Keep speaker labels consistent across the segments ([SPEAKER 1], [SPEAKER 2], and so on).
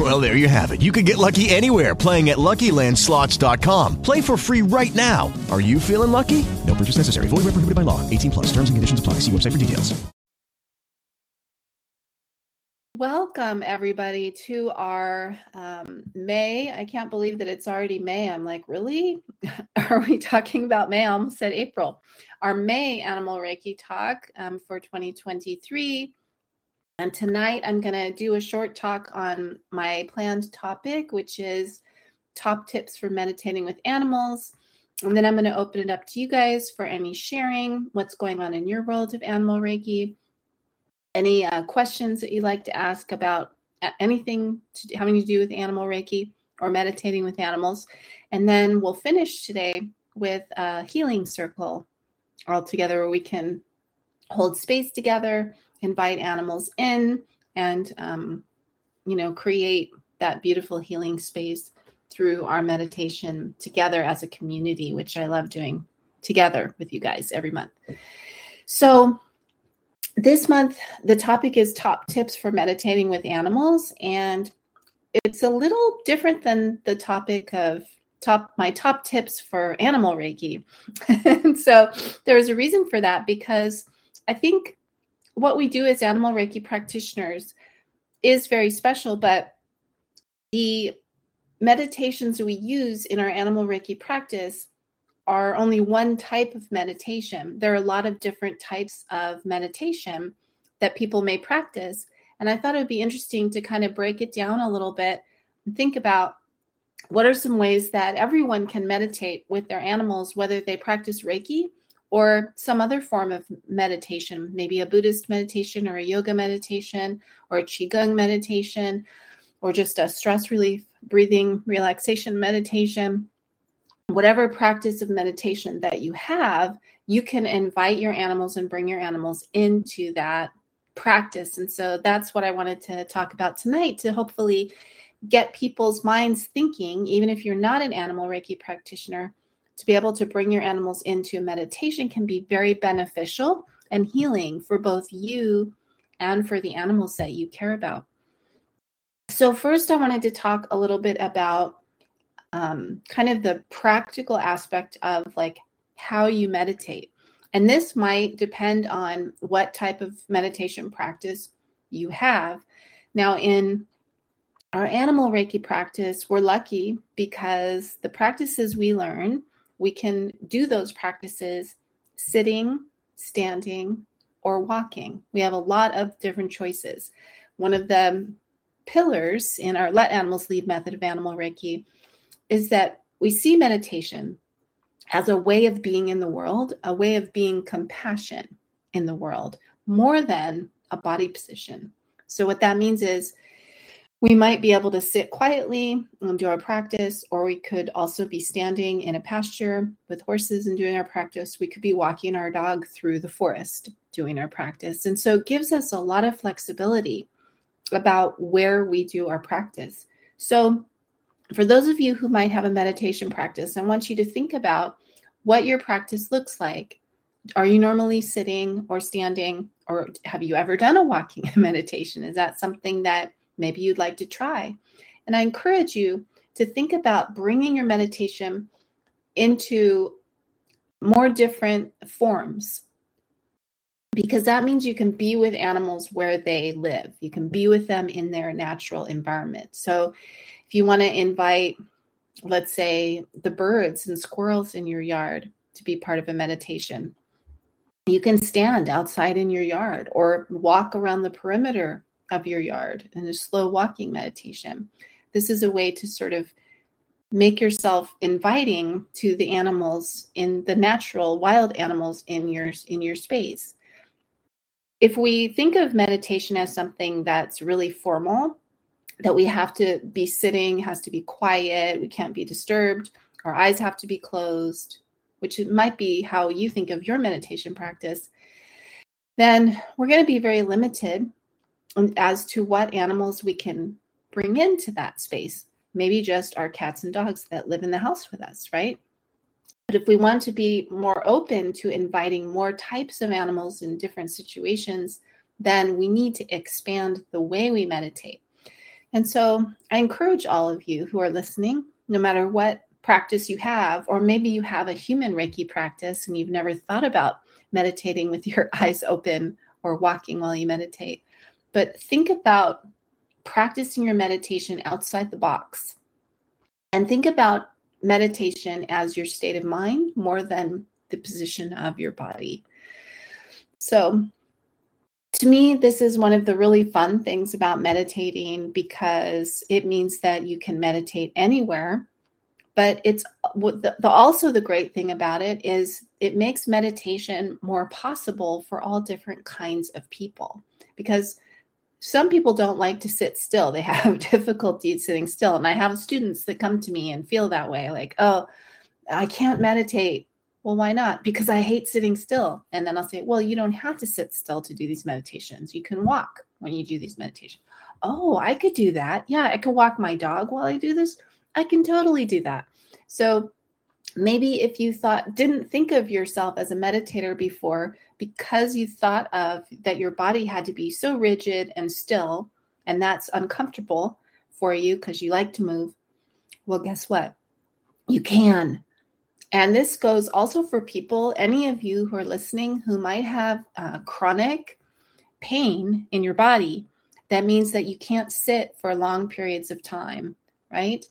[SPEAKER 1] Well, there you have it. You can get lucky anywhere playing at LuckyLandSlots.com. Play for free right now. Are you feeling lucky? No purchase necessary. Void where prohibited by law. 18 plus. Terms and conditions apply. See website for details.
[SPEAKER 2] Welcome, everybody, to our um, May. I can't believe that it's already May. I'm like, really? Are we talking about May? I almost said April. Our May Animal Reiki talk um, for 2023. And tonight I'm going to do a short talk on my planned topic, which is top tips for meditating with animals. And then I'm going to open it up to you guys for any sharing, what's going on in your world of animal Reiki any uh, questions that you'd like to ask about anything to, having to do with animal reiki or meditating with animals and then we'll finish today with a healing circle all together where we can hold space together invite animals in and um, you know create that beautiful healing space through our meditation together as a community which i love doing together with you guys every month so this month, the topic is top tips for meditating with animals. And it's a little different than the topic of top my top tips for animal reiki and so there's a reason for that because i think what we do as animal reiki practitioners is very special but the meditations we use in our animal reiki practice are only one type of meditation. There are a lot of different types of meditation that people may practice. And I thought it would be interesting to kind of break it down a little bit and think about what are some ways that everyone can meditate with their animals, whether they practice Reiki or some other form of meditation, maybe a Buddhist meditation or a yoga meditation or a Qigong meditation or just a stress relief breathing relaxation meditation whatever practice of meditation that you have, you can invite your animals and bring your animals into that practice. And so that's what I wanted to talk about tonight to hopefully get people's minds thinking, even if you're not an animal Reiki practitioner, to be able to bring your animals into meditation can be very beneficial and healing for both you and for the animals that you care about. So, first, I wanted to talk a little bit about um, kind of the practical aspect of like how you meditate. And this might depend on what type of meditation practice you have. Now, in our animal Reiki practice, we're lucky because the practices we learn, we can do those practices sitting, standing, or walking. We have a lot of different choices. One of the pillars in our Let Animals Lead method of animal Reiki is that we see meditation as a way of being in the world, a way of being compassion in the world, more than a body position. So, what that means is we might be able to sit quietly and do our practice, or we could also be standing in a pasture with horses and doing our practice. We could be walking our dog through the forest doing our practice. And so, it gives us a lot of flexibility about where we do our practice. So, for those of you who might have a meditation practice, I want you to think about what your practice looks like. Are you normally sitting or standing, or have you ever done a walking meditation? Is that something that maybe you'd like to try? And I encourage you to think about bringing your meditation into more different forms because that means you can be with animals where they live. You can be with them in their natural environment. So if you want to invite, let's say, the birds and squirrels in your yard to be part of a meditation, you can stand outside in your yard or walk around the perimeter of your yard in a slow walking meditation. This is a way to sort of make yourself inviting to the animals in the natural wild animals in your in your space if we think of meditation as something that's really formal that we have to be sitting, has to be quiet, we can't be disturbed, our eyes have to be closed, which might be how you think of your meditation practice, then we're going to be very limited Um, as to what animals we can bring into that space. Maybe just our cats and dogs that live in the house with us, right? But if we want to be more open to inviting more types of animals in different situations, then we need to expand the way we meditate. And so I encourage all of you who are listening, no matter what practice you have, or maybe you have a human Reiki practice and you've never thought about meditating with your eyes open or walking while you meditate. But think about practicing your meditation outside the box and think about meditation as your state of mind more than the position of your body. So, to me, this is one of the really fun things about meditating because it means that you can meditate anywhere. But it's the, the, also the great thing about it is it makes meditation more possible for all different kinds of people because some people don't like to sit still. They have difficulty sitting still. And I have students that come to me and feel that way like, oh, I can't meditate. Well, why not? Because I hate sitting still. And then I'll say, well, you don't have to sit still to do these meditations. You can walk when you do these meditations. Oh, I could do that. Yeah, I can walk my dog while I do this. I can totally do that. So maybe if you thought didn't think of yourself as a meditator before because you thought of that your body had to be so rigid and still and that's uncomfortable for you because you like to move well guess what? You can. And this goes also for people any of you who are listening who might have uh, chronic pain in your body that means that you can't sit for long periods of time right?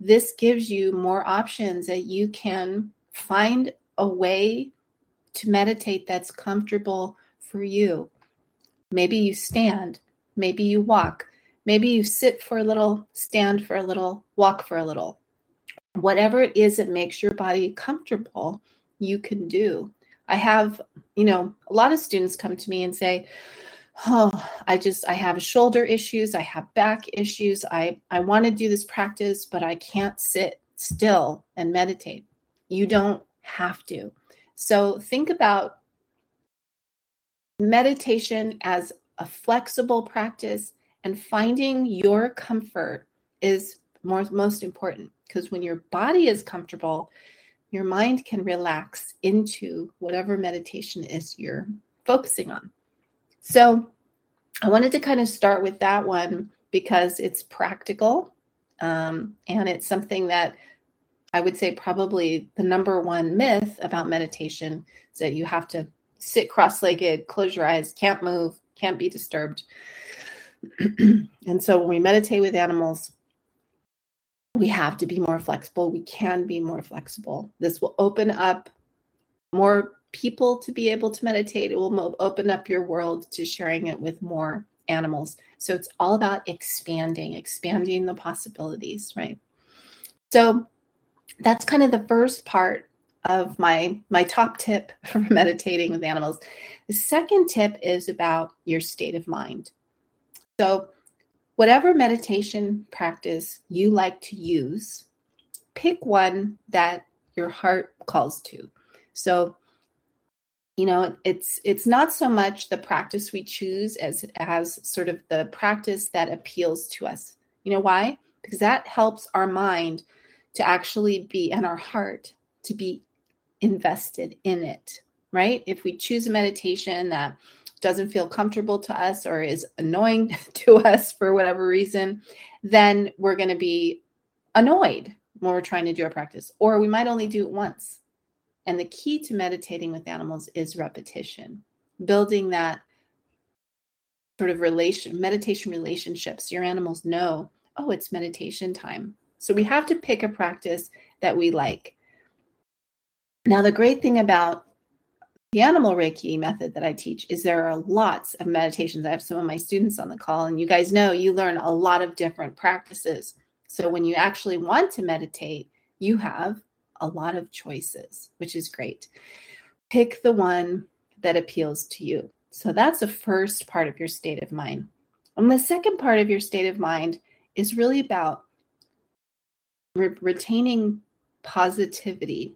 [SPEAKER 2] This gives you more options that you can find a way to meditate that's comfortable for you. Maybe you stand, maybe you walk, maybe you sit for a little, stand for a little, walk for a little. Whatever it is that makes your body comfortable, you can do. I have, you know, a lot of students come to me and say, oh i just i have shoulder issues i have back issues i i want to do this practice but i can't sit still and meditate you don't have to so think about meditation as a flexible practice and finding your comfort is more most important because when your body is comfortable your mind can relax into whatever meditation is you're focusing on. So I wanted to kind of start with that one because it's practical um, and it's something that I would say probably the number one myth about meditation is that you have to sit cross legged, close your eyes, can't move, can't be disturbed. and so when we meditate with animals, we have to be more flexible. We can be more flexible. This will open up more people to be able to meditate. It will open up your world to sharing it with more animals. So it's all about expanding, expanding the possibilities, right? So that's kind of the first part of my my top tip for meditating with animals. The second tip is about your state of mind. So whatever meditation practice you like to use, pick one that your heart calls to. So you know it's it's not so much the practice we choose as as sort of the practice that appeals to us you know why because that helps our mind to actually be in our heart to be invested in it right if we choose a meditation that doesn't feel comfortable to us or is annoying to us for whatever reason then we're going to be annoyed when we're trying to do our practice or we might only do it once and the key to meditating with animals is repetition, building that sort of relation, meditation relationships. Your animals know, oh, it's meditation time. So we have to pick a practice that we like. Now, the great thing about the animal Reiki method that I teach is there are lots of meditations. I have some of my students on the call, and you guys know you learn a lot of different practices. So when you actually want to meditate, you have a lot of choices, which is great. Pick the one that appeals to you. So that's the first part of your state of mind. And the second part of your state of mind is really about re- retaining positivity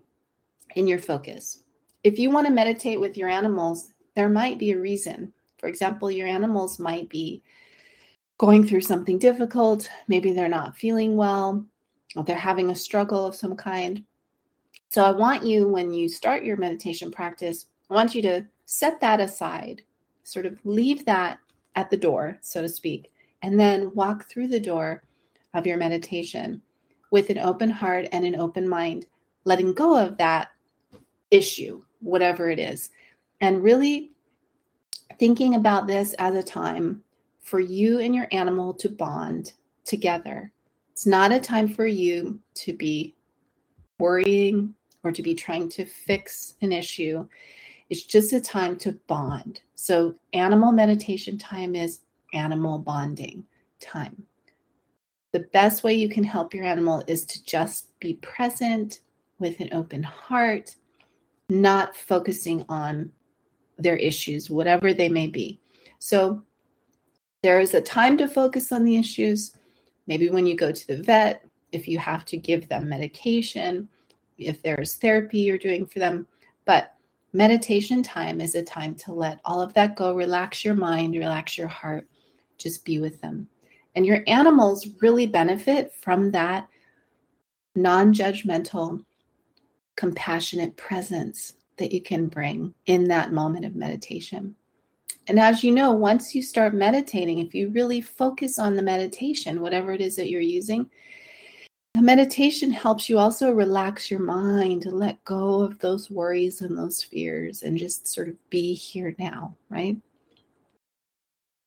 [SPEAKER 2] in your focus. If you want to meditate with your animals, there might be a reason. For example, your animals might be going through something difficult. Maybe they're not feeling well, or they're having a struggle of some kind. So I want you, when you start your meditation practice, I want you to set that aside, sort of leave that at the door, so to speak, and then walk through the door of your meditation with an open heart and an open mind, letting go of that issue, whatever it is, and really thinking about this as a time for you and your animal to bond together. It's not a time for you to be worrying or to be trying to fix an issue. It's just a time to bond. So, animal meditation time is animal bonding time. The best way you can help your animal is to just be present with an open heart, not focusing on their issues, whatever they may be. So, there is a time to focus on the issues. Maybe when you go to the vet, if you have to give them medication, if there's therapy you're doing for them. But meditation time is a time to let all of that go, relax your mind, relax your heart, just be with them. And your animals really benefit from that non judgmental, compassionate presence that you can bring in that moment of meditation. And as you know, once you start meditating, if you really focus on the meditation, whatever it is that you're using, the meditation helps you also relax your mind to let go of those worries and those fears and just sort of be here now, right?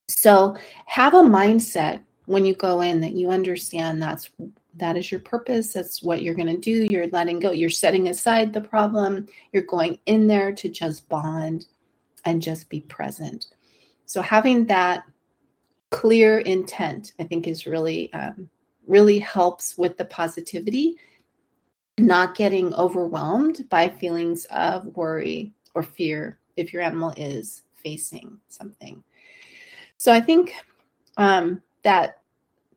[SPEAKER 2] So have a mindset when you go in that you understand that's that is your purpose that's what you're going to do you're letting go you're setting aside the problem you're going in there to just bond and just be present. So having that clear intent, I think, is really um, really helps with the positivity, not getting overwhelmed by feelings of worry or fear if your animal is facing something. So I think um, that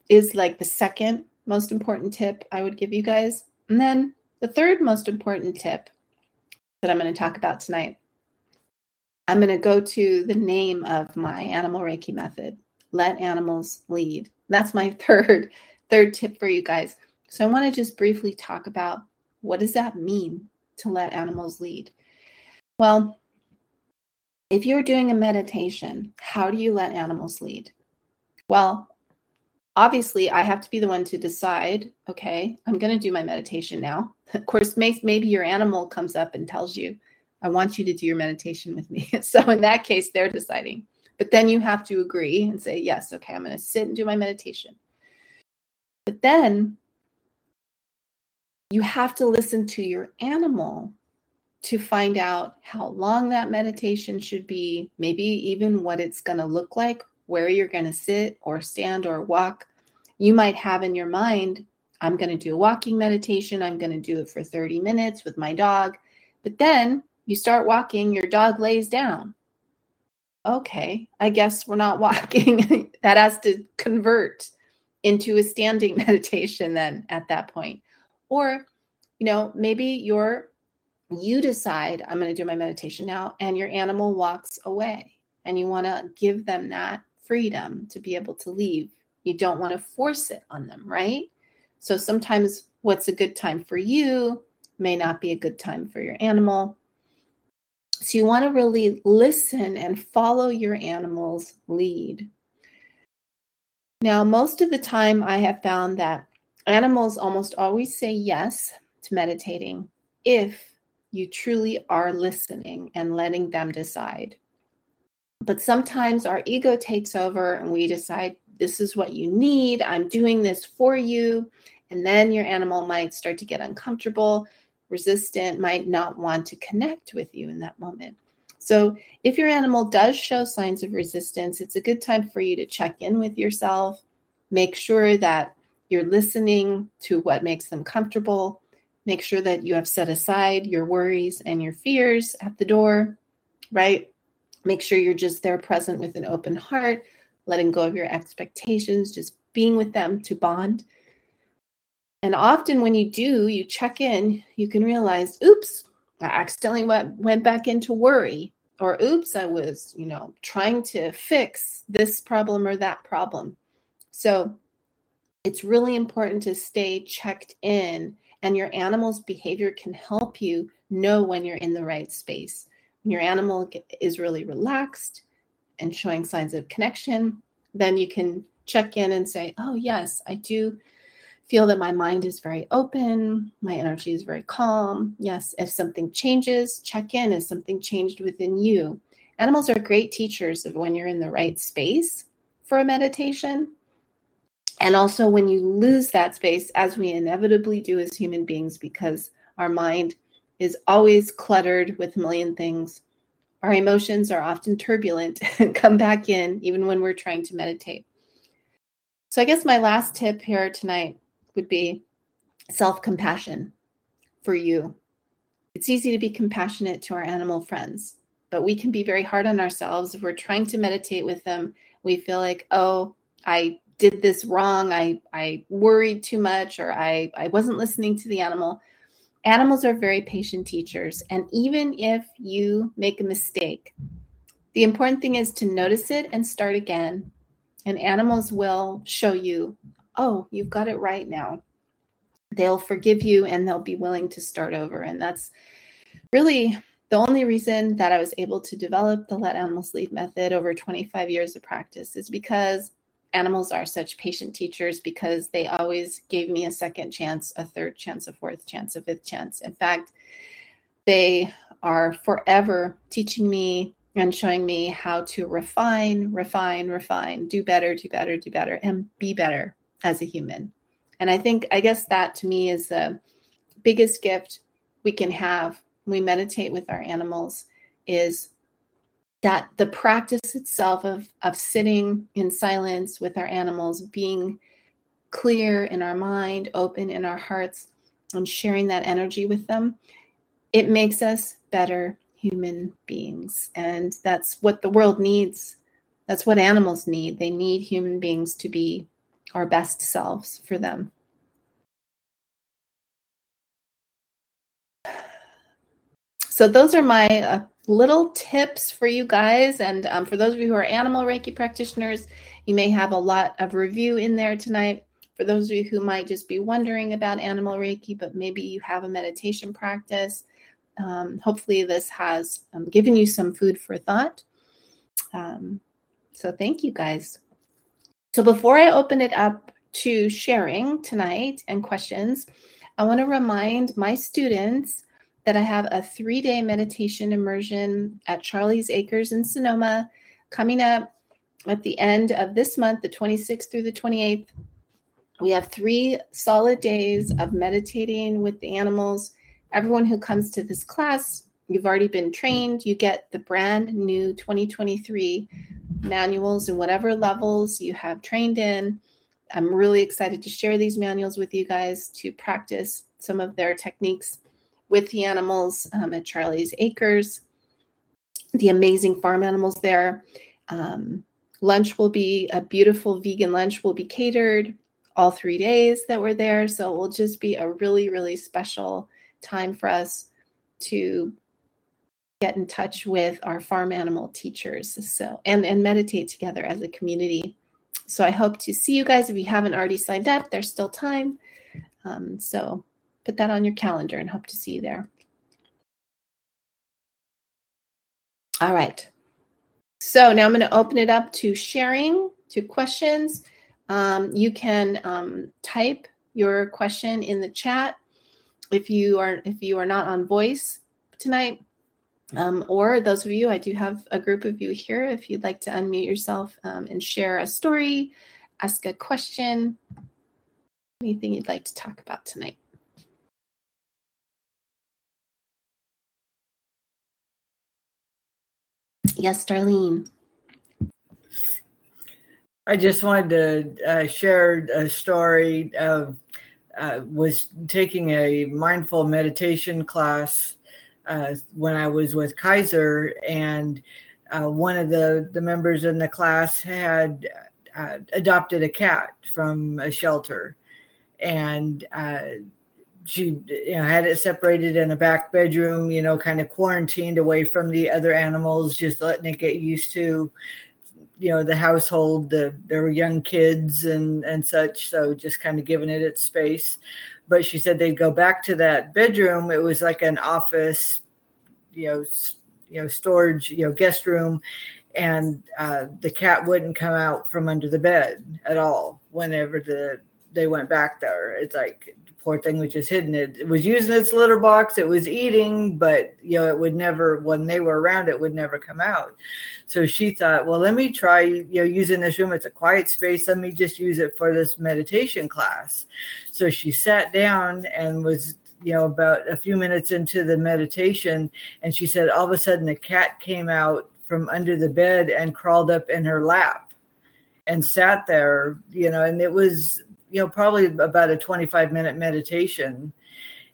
[SPEAKER 2] is like the second most important tip I would give you guys. And then the third most important tip that I'm going to talk about tonight I'm going to go to the name of my animal Reiki method. Let animals lead. That's my third third tip for you guys. So I want to just briefly talk about what does that mean to let animals lead? Well, if you're doing a meditation, how do you let animals lead? Well, obviously I have to be the one to decide, okay, I'm going to do my meditation now. Of course, maybe your animal comes up and tells you, I want you to do your meditation with me. so in that case, they're deciding. But then you have to agree and say, yes, okay, I'm going to sit and do my meditation. But then you have to listen to your animal to find out how long that meditation should be, maybe even what it's going to look like, where you're going to sit or stand or walk. You might have in your mind, I'm going to do a walking meditation. I'm going to do it for 30 minutes with my dog. But then you start walking, your dog lays down. Okay, I guess we're not walking. that has to convert into a standing meditation then at that point. Or, you know, maybe you're you decide I'm going to do my meditation now and your animal walks away and you want to give them that freedom to be able to leave. You don't want to force it on them, right? So sometimes what's a good time for you may not be a good time for your animal. So you want to really listen and follow your animal's lead. Now, most of the time, I have found that animals almost always say yes to meditating if you truly are listening and letting them decide. But sometimes our ego takes over and we decide, this is what you need. I'm doing this for you. And then your animal might start to get uncomfortable resistant, might not want to connect with you in that moment. So, if your animal does show signs of resistance, it's a good time for you to check in with yourself, make sure that you're listening to what makes them comfortable, make sure that you have set aside your worries and your fears at the door, right? Make sure you're just there present with an open heart, letting go of your expectations, just being with them to bond and often when you do, you check in, you can realize, oops, I accidentally went, went back into worry. or oops, I was, you know, trying to fix this problem or that problem. So it's really important to stay checked in, and your animal's behavior can help you know when you're in the right space. Your animal is really relaxed and showing signs of connection, then you can check in and say, Oh, yes, I do feel that my mind is very open, my energy is very calm. Yes, if something changes, check in. Has something changed within you? Animals are great teachers of when you're in the right space for a meditation. And also when you lose that space, as we inevitably do as human beings, because our mind is always cluttered with a million things. Our emotions are often turbulent and come back in even when we're trying to meditate. So, I guess my last tip here tonight would be self compassion for you. It's easy to be compassionate to our animal friends, but we can be very hard on ourselves if we're trying to meditate with them. We feel like, oh, I did this wrong. I, I worried too much, or I, I wasn't listening to the animal. Animals are very patient teachers. And even if you make a mistake, the important thing is to notice it and start again. And animals will show you oh, you've got it right now. They'll forgive you and they'll be willing to start over. And that's really the only reason that I was able to develop the Let Animals Lead method over 25 years of practice is because animals are such patient teachers because they always gave me a second chance, a third chance, a fourth chance, a fifth chance. In fact, they are forever teaching me and showing me how to refine, refine, refine, do better, do better, do better, and be better as a human. And I think, I guess that to me is the biggest gift we can have when we meditate with our animals is that the practice itself of, of sitting in silence with our animals, being clear in our mind, open in our hearts, and sharing that energy with them, it makes us better human beings. And that's what the world needs. That's what animals need. They need human beings to be our best selves for them. So, those are my uh, little tips for you guys. And um, for those of you who are animal Reiki practitioners, you may have a lot of review in there tonight. For those of you who might just be wondering about animal Reiki, but maybe you have a meditation practice, um, hopefully, this has um, given you some food for thought. Um, so, thank you guys. So before I open it up to sharing tonight and questions, I want to remind my students that I have a three day meditation immersion at Charlie's Acres in Sonoma coming up at the end of this month, the 26th through the 28th. We have three solid days of meditating with the animals. Everyone who comes to this class, you've already been trained. You get the brand new 2023 manuals in whatever levels you have trained in. I'm really excited to share these manuals with you guys to practice some of their techniques with the animals um, at Charlie's Acres, the amazing farm animals there. Um, lunch will be a beautiful vegan lunch will be catered all three days that we're there. So it will just be a really, really special time for us to get in touch with our farm animal teachers so and and meditate together as a community so i hope to see you guys if you haven't already signed up there's still time um, so put that on your calendar and hope to see you there all right so now i'm going to open it up to sharing to questions um, you can um, type your question in the chat if you are if you are not on voice tonight um, or those of you, I do have a group of you here. If you'd like to unmute yourself um, and share a story, ask a question, anything you'd like to talk about tonight. Yes, Darlene.
[SPEAKER 3] I just wanted to uh, share a story of uh, was taking a mindful meditation class uh, when I was with Kaiser, and uh, one of the the members in the class had uh, adopted a cat from a shelter, and uh, she you know, had it separated in a back bedroom, you know, kind of quarantined away from the other animals, just letting it get used to, you know, the household. The, there were young kids and and such, so just kind of giving it its space. But she said they'd go back to that bedroom. It was like an office, you know, you know, storage, you know, guest room, and uh, the cat wouldn't come out from under the bed at all whenever the they went back there. It's like poor thing was just hidden. It, it was using its litter box. It was eating, but you know it would never. When they were around, it would never come out. So she thought, well, let me try. You know, using this room. It's a quiet space. Let me just use it for this meditation class. So she sat down and was you know about a few minutes into the meditation and she said all of a sudden a cat came out from under the bed and crawled up in her lap and sat there, you know, and it was, you know, probably about a 25 minute meditation.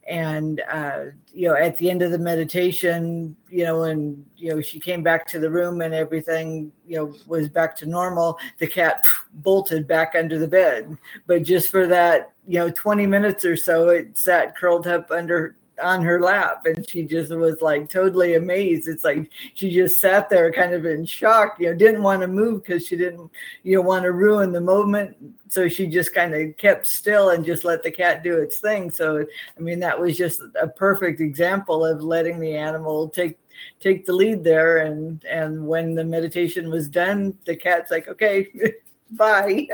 [SPEAKER 3] And, uh, you know, at the end of the meditation, you know, and, you know, she came back to the room and everything, you know, was back to normal. The cat bolted back under the bed. But just for that, you know, 20 minutes or so, it sat curled up under on her lap and she just was like totally amazed. It's like she just sat there kind of in shock you know didn't want to move because she didn't you know want to ruin the moment. So she just kind of kept still and just let the cat do its thing. So i mean that was just a perfect example of letting the animal take take the lead there. And and when the meditation was done the cat's like okay Bye.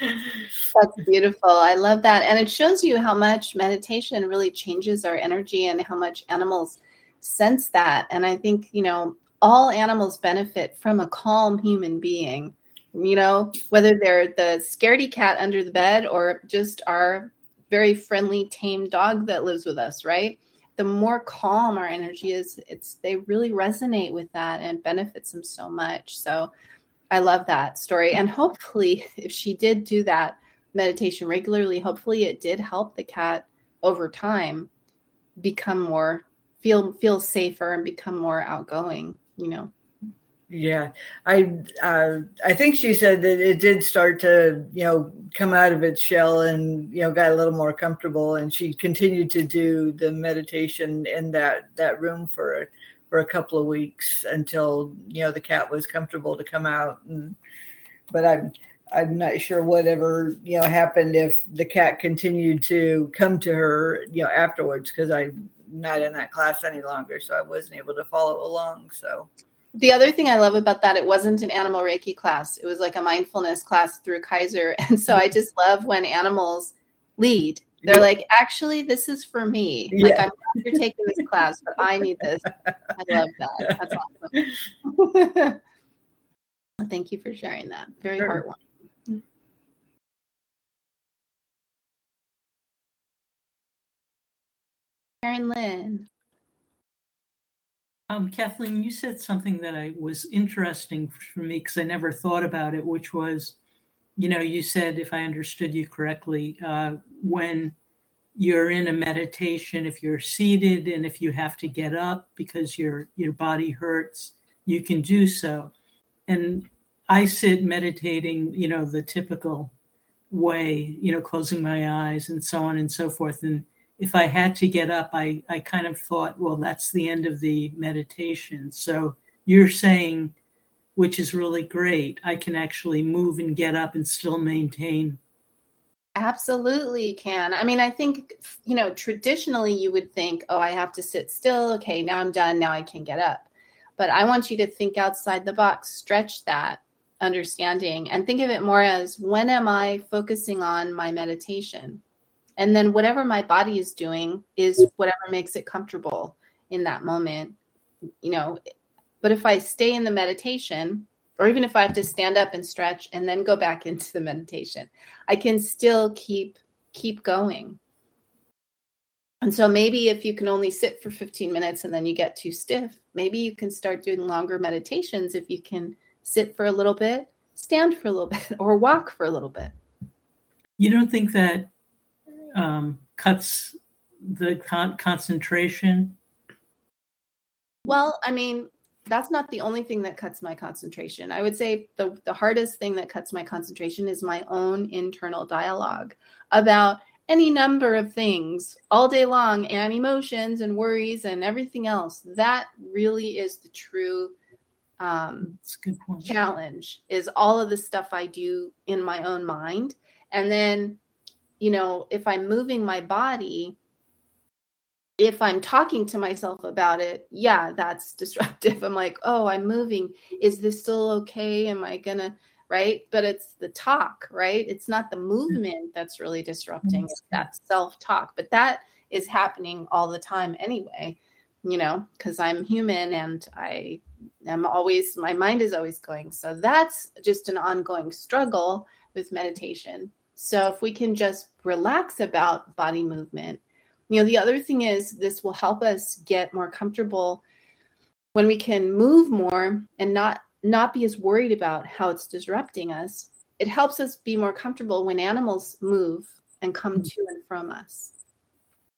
[SPEAKER 2] That's beautiful. I love that. And it shows you how much meditation really changes our energy and how much animals sense that. And I think, you know, all animals benefit from a calm human being, you know, whether they're the scaredy cat under the bed or just our very friendly, tame dog that lives with us, right? The more calm our energy is, it's they really resonate with that and benefits them so much. So I love that story. And hopefully, if she did do that meditation regularly, hopefully it did help the cat over time become more feel feel safer and become more outgoing, you know.
[SPEAKER 3] Yeah, I uh, I think she said that it did start to you know come out of its shell and you know got a little more comfortable, and she continued to do the meditation in that that room for for a couple of weeks until you know the cat was comfortable to come out and but i'm i'm not sure whatever you know happened if the cat continued to come to her you know afterwards because i'm not in that class any longer so i wasn't able to follow along so
[SPEAKER 2] the other thing I love about that, it wasn't an animal Reiki class. It was like a mindfulness class through Kaiser. And so I just love when animals lead they're like, actually, this is for me. Yeah. Like, I'm glad you're taking this class, but I need this. I love that. That's awesome. Thank you for sharing that. Very sure. heartwarming. Karen Lynn.
[SPEAKER 4] Um, Kathleen, you said something that I was interesting for me because I never thought about it, which was you know, you said, if I understood you correctly, uh, when you're in a meditation, if you're seated and if you have to get up because your your body hurts, you can do so. And I sit meditating, you know, the typical way, you know, closing my eyes and so on and so forth. And if I had to get up, I, I kind of thought, well, that's the end of the meditation. So you're saying which is really great. I can actually move and get up and still maintain.
[SPEAKER 2] Absolutely can. I mean, I think, you know, traditionally you would think, oh, I have to sit still. Okay, now I'm done. Now I can get up. But I want you to think outside the box, stretch that understanding, and think of it more as when am I focusing on my meditation? And then whatever my body is doing is whatever makes it comfortable in that moment. You know, but if I stay in the meditation, or even if I have to stand up and stretch and then go back into the meditation, I can still keep keep going. And so maybe if you can only sit for 15 minutes and then you get too stiff, maybe you can start doing longer meditations if you can sit for a little bit, stand for a little bit, or walk for a little bit.
[SPEAKER 4] You don't think that um, cuts the con- concentration?
[SPEAKER 2] Well, I mean, that's not the only thing that cuts my concentration. I would say the, the hardest thing that cuts my concentration is my own internal dialogue about any number of things all day long and emotions and worries and everything else. That really is the true um, challenge is all of the stuff I do in my own mind. And then, you know, if I'm moving my body, if I'm talking to myself about it, yeah, that's disruptive. I'm like, oh, I'm moving. Is this still okay? Am I going to, right? But it's the talk, right? It's not the hmm. movement that's really disrupting, it's mm-hmm. that self talk. But that is happening all the time anyway, you know, because I'm human and I am always, my mind is always going. So that's just an ongoing struggle with meditation. So if we can just relax about body movement, you know, the other thing is this will help us get more comfortable when we can move more and not not be as worried about how it's disrupting us. It helps us be more comfortable when animals move and come to and from us.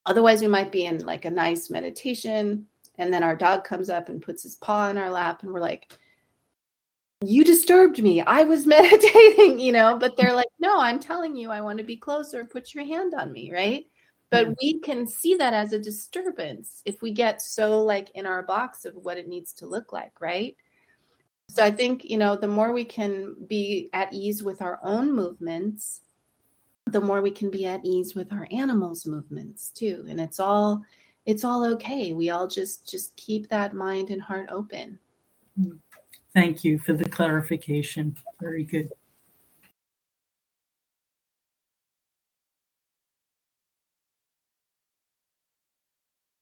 [SPEAKER 2] Otherwise, we might be in like a nice meditation, and then our dog comes up and puts his paw in our lap, and we're like, You disturbed me. I was meditating, you know, but they're like, No, I'm telling you, I want to be closer. Put your hand on me, right? But we can see that as a disturbance if we get so like in our box of what it needs to look like, right? So I think, you know, the more we can be at ease with our own movements, the more we can be at ease with our animals' movements too. And it's all it's all okay. We all just just keep that mind and heart open. Mm.
[SPEAKER 4] Thank you for the clarification. Very good.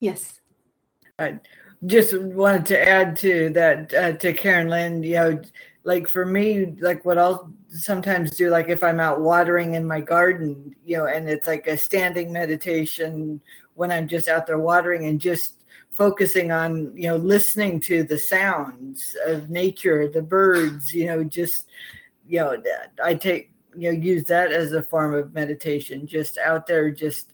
[SPEAKER 2] Yes.
[SPEAKER 3] I just wanted to add to that uh, to Karen Lynn, you know, like for me, like what I'll sometimes do, like if I'm out watering in my garden, you know, and it's like a standing meditation when I'm just out there watering and just focusing on, you know, listening to the sounds of nature, the birds, you know, just, you know, I take, you know, use that as a form of meditation, just out there, just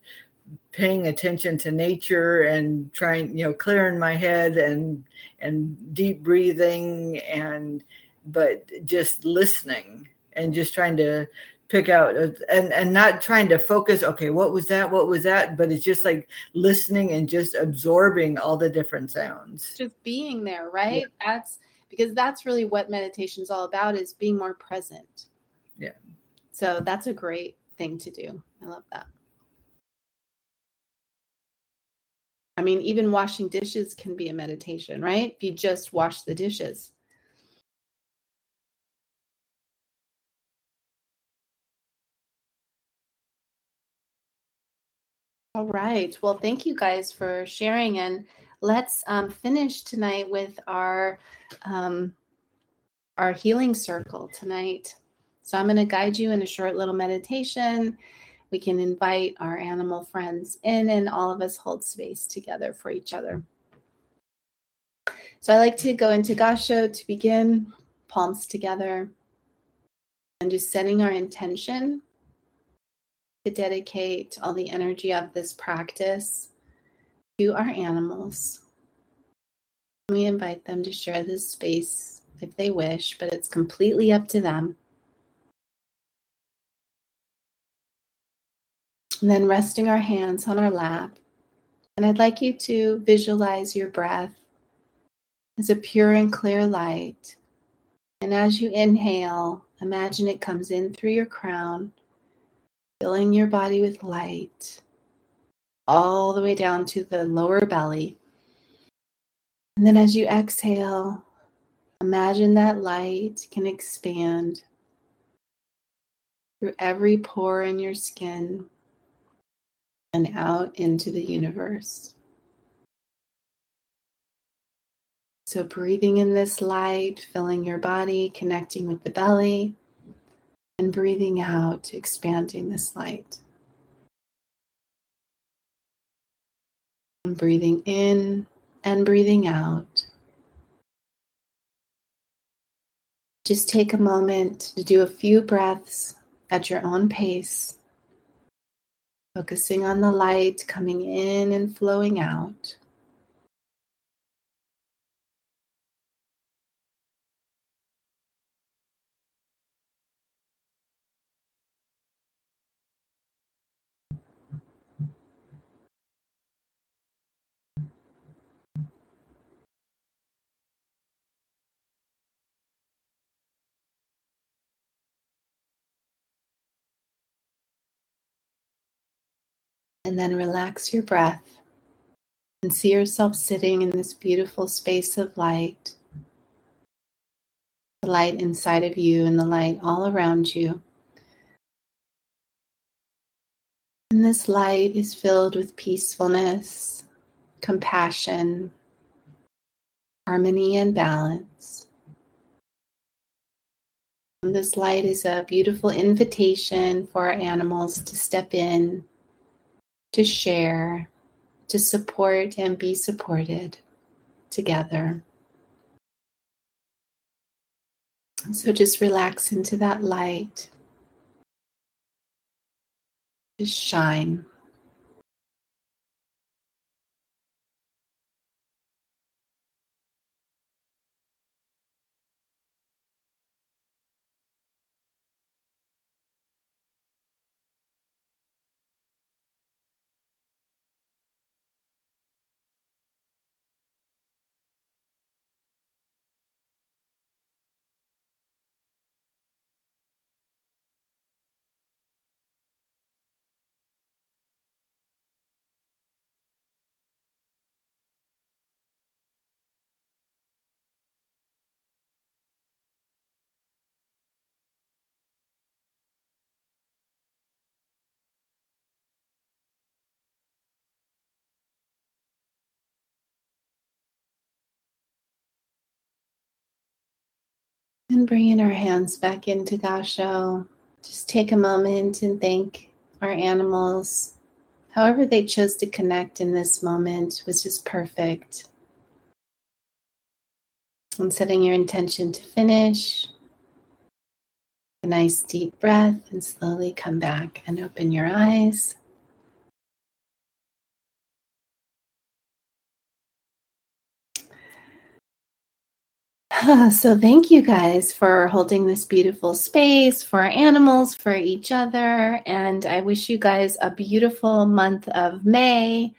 [SPEAKER 3] paying attention to nature and trying you know clearing my head and and deep breathing and but just listening and just trying to pick out and and not trying to focus okay what was that what was that but it's just like listening and just absorbing all the different sounds
[SPEAKER 2] Just being there, right? That's because that's really what meditation is all about is being more present.
[SPEAKER 3] Yeah.
[SPEAKER 2] So that's a great thing to do. I love that. I mean, even washing dishes can be a meditation, right? If you just wash the dishes. All right. Well, thank you guys for sharing. And let's um, finish tonight with our um, our healing circle tonight. So I'm going to guide you in a short little meditation. We can invite our animal friends in, and all of us hold space together for each other. So I like to go into Gasho to begin, palms together, and just setting our intention to dedicate all the energy of this practice to our animals. We invite them to share this space if they wish, but it's completely up to them. And then resting our hands on our lap. And I'd like you to visualize your breath as a pure and clear light. And as you inhale, imagine it comes in through your crown, filling your body with light all the way down to the lower belly. And then as you exhale, imagine that light can expand through every pore in your skin and out into the universe. So, breathing in this light, filling your body, connecting with the belly, and breathing out, expanding this light. And breathing in and breathing out. Just take a moment to do a few breaths at your own pace, focusing on the light coming in and flowing out. And then relax your breath and see yourself sitting in this beautiful space of light. The light inside of you and the light all around you. And this light is filled with peacefulness, compassion, harmony, and balance. And this light is a beautiful invitation for our animals to step in, to share, to support and be supported together. So just relax into that light. Just shine. Bringing our hands back into Gasho, just take a moment and thank our animals. However, they chose to connect in this moment was just perfect. And setting your intention to finish, a nice deep breath, and slowly come back and open your eyes. So, thank you guys for holding this beautiful space for animals, for each other. And I wish you guys a beautiful month of May.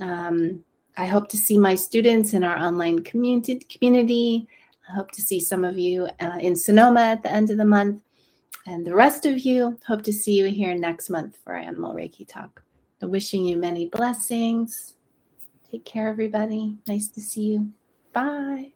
[SPEAKER 2] Um, I hope to see my students in our online community. community. I hope to see some of you uh, in Sonoma at the end of the month. And the rest of you, hope to see you here next month for Animal Reiki Talk. So wishing you many blessings. Take care, everybody. Nice to see you. Bye.